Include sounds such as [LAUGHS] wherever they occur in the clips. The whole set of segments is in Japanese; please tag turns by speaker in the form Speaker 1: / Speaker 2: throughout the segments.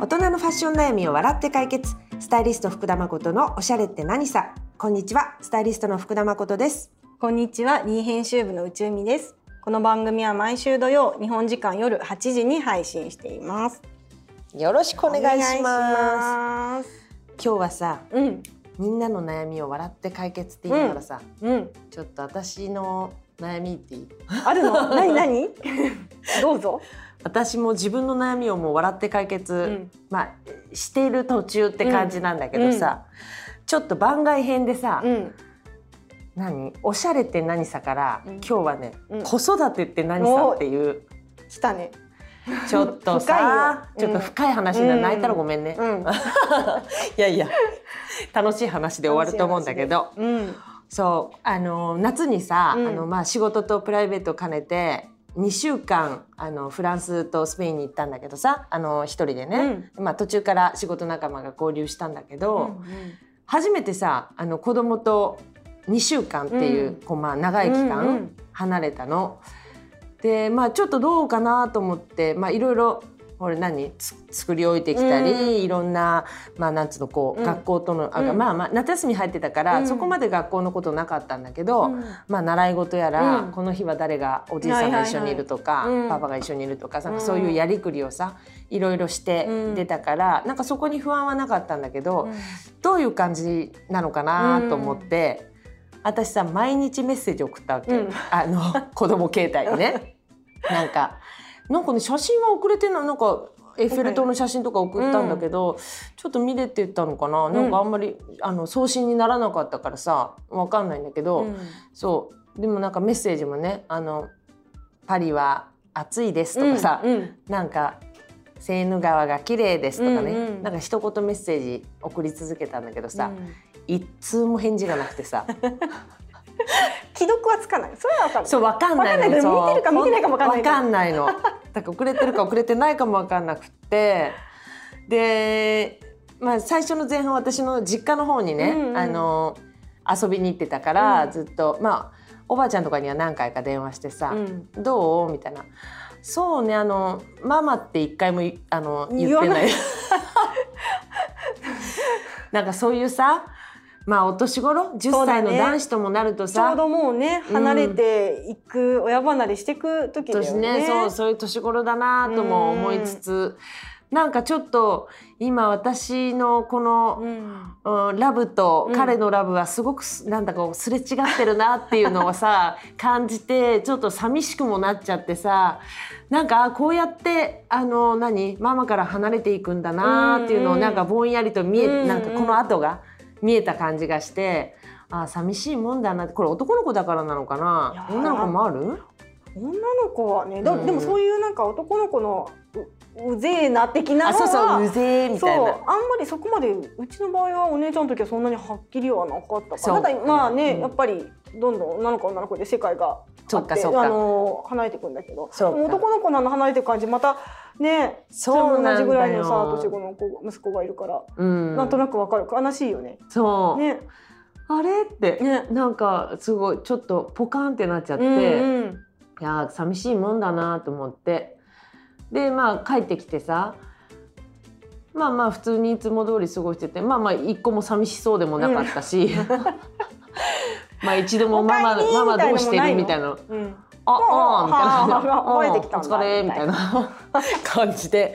Speaker 1: 大人のファッション悩みを笑って解決スタイリスト福田誠のおしゃれって何さこんにちはスタイリストの福田誠です
Speaker 2: こんにちは、リー編集部の内海です。この番組は毎週土曜、日本時間夜8時に配信しています。
Speaker 1: よろしくお願いします
Speaker 2: す。
Speaker 1: 今日はさ
Speaker 2: うん、
Speaker 1: みんなの悩みを笑って解決って言いながらさ、
Speaker 2: うん、
Speaker 1: ちょっと私の悩みっていい？
Speaker 2: あるの？何？何？[LAUGHS] どうぞ。
Speaker 1: 私も自分の悩みをもう笑って解決、
Speaker 2: ん。
Speaker 1: まあしている途中って感じなんだけどさ、ちょっと番外編でさ、
Speaker 2: うん、
Speaker 1: 何？おしゃれって何さから、
Speaker 2: うん。
Speaker 1: 今日はね、
Speaker 2: うん。
Speaker 1: 子育てって何さっていう。
Speaker 2: 来たね。
Speaker 1: ちょっとさちょっと深い話で
Speaker 2: うん
Speaker 1: 泣いたらごめんね、
Speaker 2: うん、[LAUGHS]
Speaker 1: いやいや。楽しい話で終わると思うんだけど。
Speaker 2: うん、
Speaker 1: そう。あの夏にさ、
Speaker 2: うん。
Speaker 1: あのまあ、仕事とプライベートを兼ねて2週間あのフランスとスペインに行ったんだけどさあの一人でね、まあ、途中から仕事仲間が合流したんだけど、初めてさあの子供と2週間っていう,、
Speaker 2: うん。
Speaker 1: こうまあ、長い期間、
Speaker 2: うんうん。
Speaker 1: 離れたの。でまあちょっとどうかなと思ってまあいろいろこれ何？つ作り置いてきたり、
Speaker 2: うん。
Speaker 1: いろんなまあなんつうのこう、
Speaker 2: うん。
Speaker 1: 学校とのあ、
Speaker 2: うん。
Speaker 1: まあまあ夏休み入ってたから、
Speaker 2: うん。
Speaker 1: そこまで学校のことなかったんだけど、
Speaker 2: うん。
Speaker 1: まあ習い事やら、
Speaker 2: うん。
Speaker 1: この日は誰がおじいさんが一緒にいるとか、パパが一緒にいるとかなんか
Speaker 2: うん。
Speaker 1: そういうやりくりをさいろいろして
Speaker 2: うん。
Speaker 1: 出たから、なんかそこに不安はなかったんだけど、
Speaker 2: うん。
Speaker 1: どういう感じなのかなと思って、私さ毎日メッセージ送ったわけ、
Speaker 2: うん。
Speaker 1: あの子供携帯にね。なんかなんかね写真は送れてないなんかエッフェル塔の写真とか送ったんだけど、ちょっと見れてたのかな、なんかあんまりあの送信にならなかったからさわかんないんだけど、
Speaker 2: うん。
Speaker 1: そう。でもなんかメッセージもねあの「パリは暑いです」とかさ、
Speaker 2: うんうん。
Speaker 1: なんか「セーヌ川が綺麗です」とかね、
Speaker 2: うんうん。
Speaker 1: なんか一言メッセージ送り続けたんだけどさ、
Speaker 2: うん。
Speaker 1: 一通も返事がなくてさ [LAUGHS]
Speaker 2: 既読はつかない。それはわかる。
Speaker 1: そうわかんないの
Speaker 2: わかんないけど
Speaker 1: そう
Speaker 2: 見てるか見てないかもわかんない
Speaker 1: わかんないの。だから遅れてるか遅れてないかもわかんなくって。で、まあ、最初の前半私の実家の方にね、
Speaker 2: うんうん。
Speaker 1: あの遊びに行ってたから、
Speaker 2: うん。
Speaker 1: ずっとまあおばあちゃんとかには何回か電話してさ
Speaker 2: うん「
Speaker 1: どう?」みたいな「そうねあのママって一回もいあの言ってない」
Speaker 2: 言わない。[LAUGHS]
Speaker 1: なんかそういうさまあお年頃？10
Speaker 2: そうだね。
Speaker 1: 歳の男子ともなるとさ、
Speaker 2: ちょうどもうね離れていく、親離れしていく時だよ
Speaker 1: 年
Speaker 2: ね。
Speaker 1: ね。そうそういう年頃だなとも思いつつ、なんかちょっと今私のこの、
Speaker 2: うん。
Speaker 1: うんラブと
Speaker 2: うん。
Speaker 1: 彼のラブはすごくすなんだかすれ違ってるなっていうのをさ [LAUGHS] 感じてちょっと寂しくもなっちゃってさなんかあこうやってあの何？ママから離れていくんだなっていうのを
Speaker 2: うんうん
Speaker 1: なんかぼんやりと見え、
Speaker 2: うんうん。
Speaker 1: なんかこの後が見えた感じがしてあ寂しいもんだな。これ男の子だからなのか
Speaker 2: い
Speaker 1: な女の子もある？
Speaker 2: 女の子はね、だ
Speaker 1: うん。
Speaker 2: でもそういうなんか男の子のううぜえな的な
Speaker 1: そうそううぜえみ
Speaker 2: そう
Speaker 1: たいな。
Speaker 2: あんまりそこまでうちの場合はお姉ちゃんの時はそんなにはっきりはなかったから。ただまあね、
Speaker 1: うん。
Speaker 2: やっぱりどんどん女の子は女の子で世界があってあの離れていくんだけど男の子のあの離れていく感じまたね
Speaker 1: そう
Speaker 2: 同じぐらいのさ年子の子息子がいるから、
Speaker 1: うん、
Speaker 2: なんとなくわかる。悲しいよね。
Speaker 1: そう、
Speaker 2: ね。
Speaker 1: あれって、
Speaker 2: ね。
Speaker 1: なんかすごいちょっとポカンってなっちゃって、
Speaker 2: うん
Speaker 1: い
Speaker 2: うん。
Speaker 1: やー寂しいもんだなと思って。でまあ帰ってきてさまあまあ普通にいつも通り過ごしててまあまあ一個も寂しそうでもなかったし、[LAUGHS] まあ一度もママママどうしてる？み
Speaker 2: みたい
Speaker 1: な。
Speaker 2: うん。
Speaker 1: ああみたいな。
Speaker 2: ああ覚えてきたんだ。
Speaker 1: お疲れみ
Speaker 2: みたい
Speaker 1: な。感じで。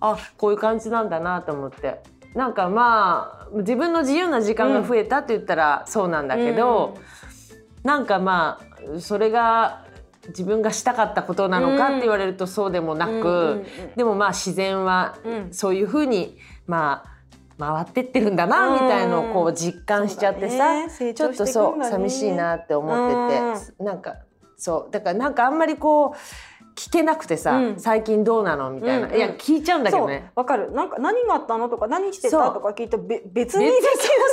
Speaker 1: あこういう感じなんだなと思って。なんかまあ自分の自由な時間が増えたって言ったらそうなんだけど、なんかまあそれが自分がしたかったことなのかって言われるとそうでもなく、でもまあ自然は
Speaker 2: うん。
Speaker 1: そういうふうにまあ回ってってるんだなみたいのをこう実感しちゃってさ、
Speaker 2: ね。成
Speaker 1: ちょっとそう寂しいなって思ってて、なんかそうだからなんかあんまりこう聞けなくてさ、
Speaker 2: うん。
Speaker 1: 最近どうなのみたいな、
Speaker 2: うんうん。
Speaker 1: いや聞いちゃうんだけどね。
Speaker 2: わかる。なんか何があったのとか何してたとか聞いてべ別に。
Speaker 1: 別に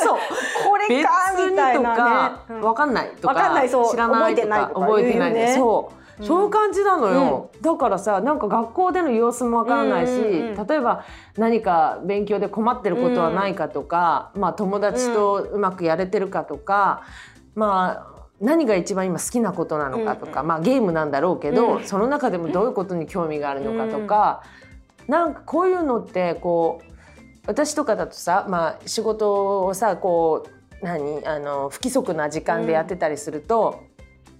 Speaker 1: そう。[LAUGHS]
Speaker 2: これ
Speaker 1: 別
Speaker 2: かみたいな
Speaker 1: か、
Speaker 2: ね、うん。
Speaker 1: わかんないとか
Speaker 2: わかんないそう。
Speaker 1: 知らないとか
Speaker 2: 覚えてないとか
Speaker 1: そう、
Speaker 2: う。ん
Speaker 1: そういう感じなのよ、だからさなんか学校での様子もわからないし、
Speaker 2: うんうんうん。
Speaker 1: 例えば何か勉強で困ってることはないかとか、まあ友達とうまくやれてるかとか、まあ何が一番今好きなことなのかとか、
Speaker 2: うん
Speaker 1: まあゲームなんだろうけど、
Speaker 2: うん。
Speaker 1: その中でもどういうことに興味があるのかとか、なんかこういうのってこう私とかだとさ、まあ、仕事をさこう何あの不規則な時間でやってたりすると、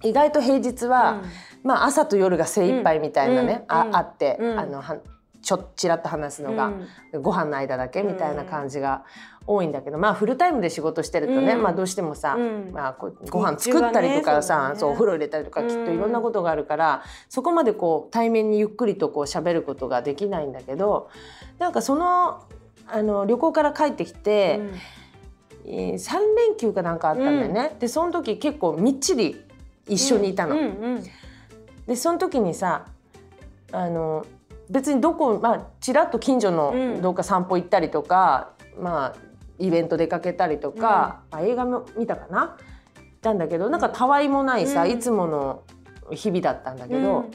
Speaker 1: 意外と平日は、まあ、朝と夜が精一杯みたいなね、ああって、あのはちょちらっと話すのが、ご飯の間だけみたいな感じが多いんだけど、まあフルタイムで仕事してるとね、まあどうしてもさ、まあ、こご飯作ったりとかさ、そうお風呂入れたりとかきっといろんなことがあるから、そこまでこう対面にゆっくりとこう喋ることができないんだけどなんかそのあの旅行から帰ってきて、えー3連休かなんかあったんだよね。でその時結構みっちり一緒にいたの。
Speaker 2: うんうん
Speaker 1: でその時にさあの別にどこまあちらっと近所のどっか散歩行ったりとか、まあイベント出かけたりとか、あ映画も見たかな？行ったんだけどなんかたわいもないさ、
Speaker 2: うん。
Speaker 1: いつもの日々だったんだけど、
Speaker 2: うん。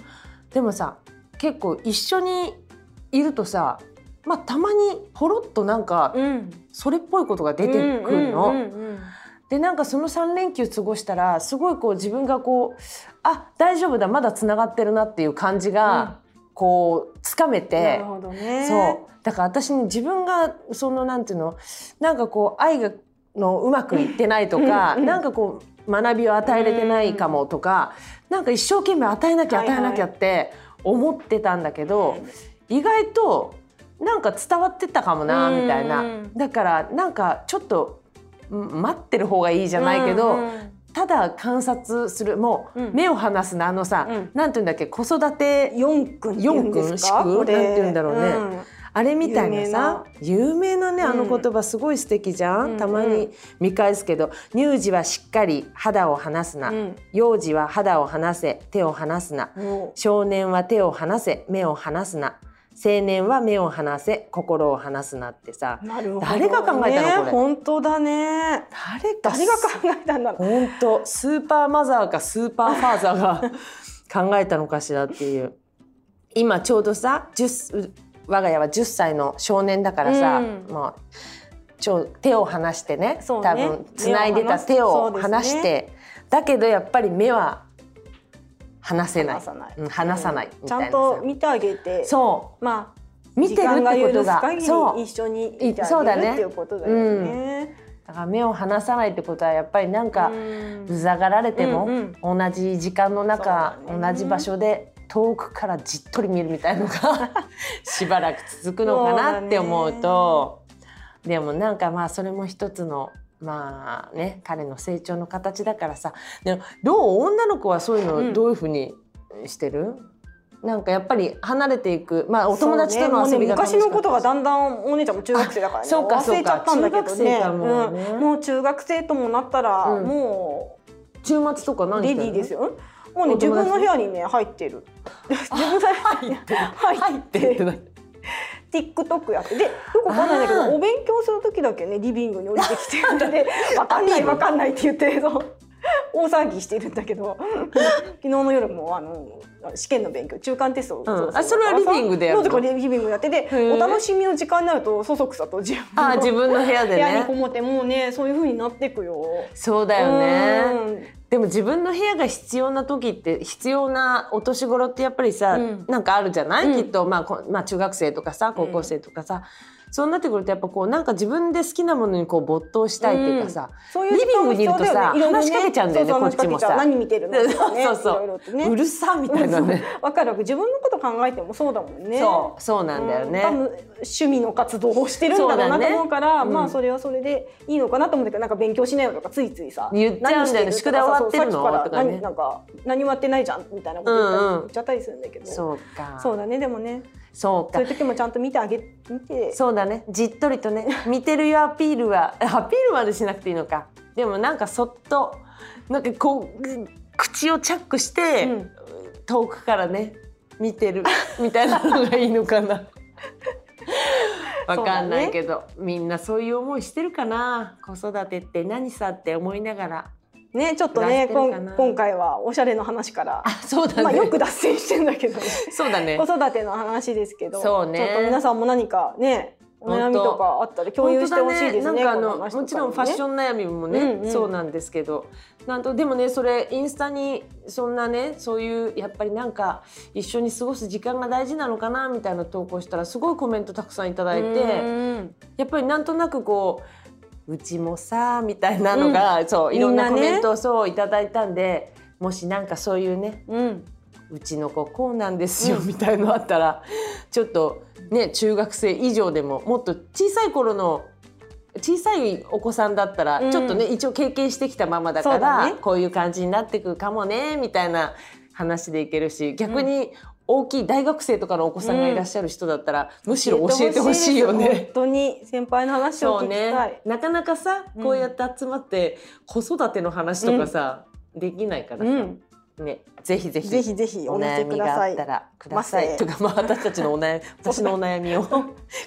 Speaker 1: でもさ結構一緒にいるとさまあたまにほろっとなんか
Speaker 2: うん。
Speaker 1: それっぽいことが出てくるの。
Speaker 2: うんうんうん
Speaker 1: でなんかその3連休過ごしたらすごいこう自分がこうあ大丈夫だまだつながってるなっていう感じがこうつかめ
Speaker 2: な
Speaker 1: て
Speaker 2: る、ほどね。
Speaker 1: そう。だから私に自分がそのなんていうのなんかこう愛がのうまくいってないとか、なんかこう学びを与えれてないかもとか、なんか一生懸命与えなきゃ与えなきゃって思ってたんだけど、意外となんか伝わってたかもなみたいな、
Speaker 2: うん
Speaker 1: だからなんかちょっとん待ってる方がいいじゃないけど、
Speaker 2: うんうん。
Speaker 1: ただ観察する。もう
Speaker 2: うん。
Speaker 1: 目を離すのあのさ、
Speaker 2: うん。
Speaker 1: なんていうんだっけ？子育て
Speaker 2: 四君。
Speaker 1: 四君？
Speaker 2: これ。
Speaker 1: なんて言うんだろうね。
Speaker 2: ん。
Speaker 1: あれみたいなさ有名な。ねあの言葉すごい素敵じゃん、
Speaker 2: うん
Speaker 1: たまに見返すけど「乳児はしっかり肌を離すな」
Speaker 2: うん。
Speaker 1: 幼児は肌を離せ手を離すな」
Speaker 2: も
Speaker 1: 少年は手を離せ目を離すな青年は目を離せ心を離すなってさ。
Speaker 2: ね。
Speaker 1: 誰が考えたのこれ？
Speaker 2: 本当だね。
Speaker 1: 誰が
Speaker 2: 誰が考えたんだろう。
Speaker 1: 本当スーパーマザーかスーパーファーザーが [LAUGHS] 考えたのかしらっていう。今ちょうどさ10我が家は10歳の少年だからさ、
Speaker 2: うん。
Speaker 1: もうちょ手を離してね
Speaker 2: そうね。
Speaker 1: 多分つないでた手を
Speaker 2: 離
Speaker 1: して、だけどやっぱり目は離せない。
Speaker 2: 離さない。
Speaker 1: うん離さないみ
Speaker 2: ちゃ
Speaker 1: んさ
Speaker 2: と見てあげて。
Speaker 1: そ
Speaker 2: まあ。
Speaker 1: う見てるってこと
Speaker 2: 時間が
Speaker 1: そう。
Speaker 2: 一緒にいてあ
Speaker 1: そうだね
Speaker 2: げるっていうことだよね。
Speaker 1: だから目を離さないってことはやっぱりなんか、
Speaker 2: う
Speaker 1: ざがられても、
Speaker 2: うん
Speaker 1: 同じ時間の中、
Speaker 2: ね。
Speaker 1: 同じ場所で遠くからじっとり見るみたいのが [LAUGHS] しばらく続くのかなって思うと。でもなんかまあそれも一つのまあね彼の成長の形だからさ。でもどう女の子はそういう
Speaker 2: うん。
Speaker 1: のどういうふうにしてる、なんかやっぱり離れていく。まあお友達との遊びが
Speaker 2: ねね昔のことがだんだんお姉ちゃんも中学生だからね。
Speaker 1: あそうか
Speaker 2: 忘れちゃったんだけどね。
Speaker 1: かもうね
Speaker 2: うん。もう中学生ともなったら、
Speaker 1: うん。
Speaker 2: も
Speaker 1: 週末とか
Speaker 2: う
Speaker 1: 何
Speaker 2: レディーですよもうね自分の部屋にね入ってる。[LAUGHS] [LAUGHS] 自分の部屋に入
Speaker 1: 入ってるって何？
Speaker 2: TikTok やって。でよくわかんないんだけどお勉強する時だけねリビングに降りてきてで [LAUGHS] わかんないわかんないって言ってそう大騒ぎしてるんだけど。[LAUGHS] 昨日の夜もあの試験の勉強中間テストを、
Speaker 1: うん。
Speaker 2: うう。
Speaker 1: あそれはリビングでやるの？
Speaker 2: リビングやっててお楽しみの時間になるとそそくさと自分の
Speaker 1: あ自分の部屋で
Speaker 2: 部屋に
Speaker 1: ね
Speaker 2: こもってもうねそういう風になってくよ。
Speaker 1: そうだよね。
Speaker 2: うん
Speaker 1: でも自分の部屋が必要な時って必要なお年頃ってやっぱりさ、
Speaker 2: うん。
Speaker 1: なんかあるじゃない、
Speaker 2: うん。
Speaker 1: きっと、まあ、こまあ中学生とかさ高校生とかさ、そうなってくるとやっぱこうなんか自分で好きなものにこう没頭したいっていうかさ、
Speaker 2: そういう時間も必要だよね。
Speaker 1: リビングにいるとさ
Speaker 2: ね。
Speaker 1: 話しかけちゃうんだよねこっちもさ。
Speaker 2: 何見てるの？ね
Speaker 1: そうそう。うるさみたいなね。[LAUGHS]
Speaker 2: わかる。わ自分のこと考えてもそうだもんね。
Speaker 1: そうそうなんだよね。
Speaker 2: うん。趣味の活動をしてるんだろうなと思うから
Speaker 1: うん。
Speaker 2: まあそれはそれでいいのかなと思うんだけどなんか勉強しないよとかついついさ
Speaker 1: 言っちゃうんだよね。宿題終わってるの？とかね。
Speaker 2: 何なんか何もやってないじゃん？みたいなこと言っちゃったりするんだけど、
Speaker 1: そうか。
Speaker 2: そうだね。でもね
Speaker 1: そうか。
Speaker 2: そういう時もちゃんと見てあげ見て。
Speaker 1: そうだね。じっとりとね。見てるよアピールは [LAUGHS] アピールまでしなくていいのか。でもなんかそっとなんかこうぐ口をチャックして、
Speaker 2: うん。
Speaker 1: 遠くからね見てるみたいなのがいいのかな。[LAUGHS] わかんないけど、みんなそういう思いしてるかな。子育てって何さって思いながら
Speaker 2: ねちょっとね今回はおしゃれの話から
Speaker 1: あそうだね、
Speaker 2: まあよく脱線してんだけどね [LAUGHS]
Speaker 1: そうだね。
Speaker 2: 子育ての話ですけど
Speaker 1: そうね。
Speaker 2: ちょっと皆さんも何かねお悩みとかあったら共有してほしいですね。
Speaker 1: 本当。だなんかあのもちろんファッション悩みもね、
Speaker 2: うんうん。
Speaker 1: そうなんですけど。なんとでもねそれインスタにそんなねそういうやっぱりなんか一緒に過ごす時間が大事なのかなみたいな投稿したらすごいコメントたくさんいただいて、
Speaker 2: うん。
Speaker 1: やっぱりなんとなくこううちもさみたいなのが、そういろんなコメントをそういただいたんでもしなんかそういうね
Speaker 2: うん。
Speaker 1: うちの子こうなんですよみたいのあったら、ちょっとね中学生以上でももっと小さい頃の小さいお子さんだったら、
Speaker 2: うん。
Speaker 1: ちょっとね一応経験してきたままだから
Speaker 2: ね。
Speaker 1: こういう感じになってくるかもねみたいな話でいけるし逆に大きい大学生とかのお子さんがいらっしゃる人だったら、むしろ教えてほしいよ
Speaker 2: です本
Speaker 1: ね。
Speaker 2: 当に先輩の話を聞きたい。
Speaker 1: なかなかさ
Speaker 2: うん
Speaker 1: こうやって集まって子育ての話とかさ、できないからさ、
Speaker 2: うん、
Speaker 1: ねぜひぜひ
Speaker 2: ぜひぜひお
Speaker 1: 悩みが。あったらください。とかまあ私たちのお悩み [LAUGHS] 私のお悩みを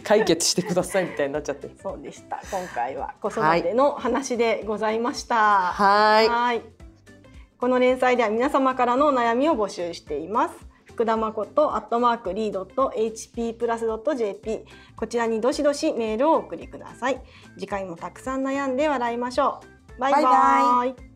Speaker 1: 解決してくださいみたいになっちゃってる。
Speaker 2: そうでした。今回は子育ての話でございました。
Speaker 1: はい。
Speaker 2: はい。この連載では皆様からのお悩みを募集しています。福田誠アットマークリードット HP プラスドット JP こちらにどしどしメールをお送りください。次回もたくさん悩んで笑いましょう。バイバイ。
Speaker 1: バイバイ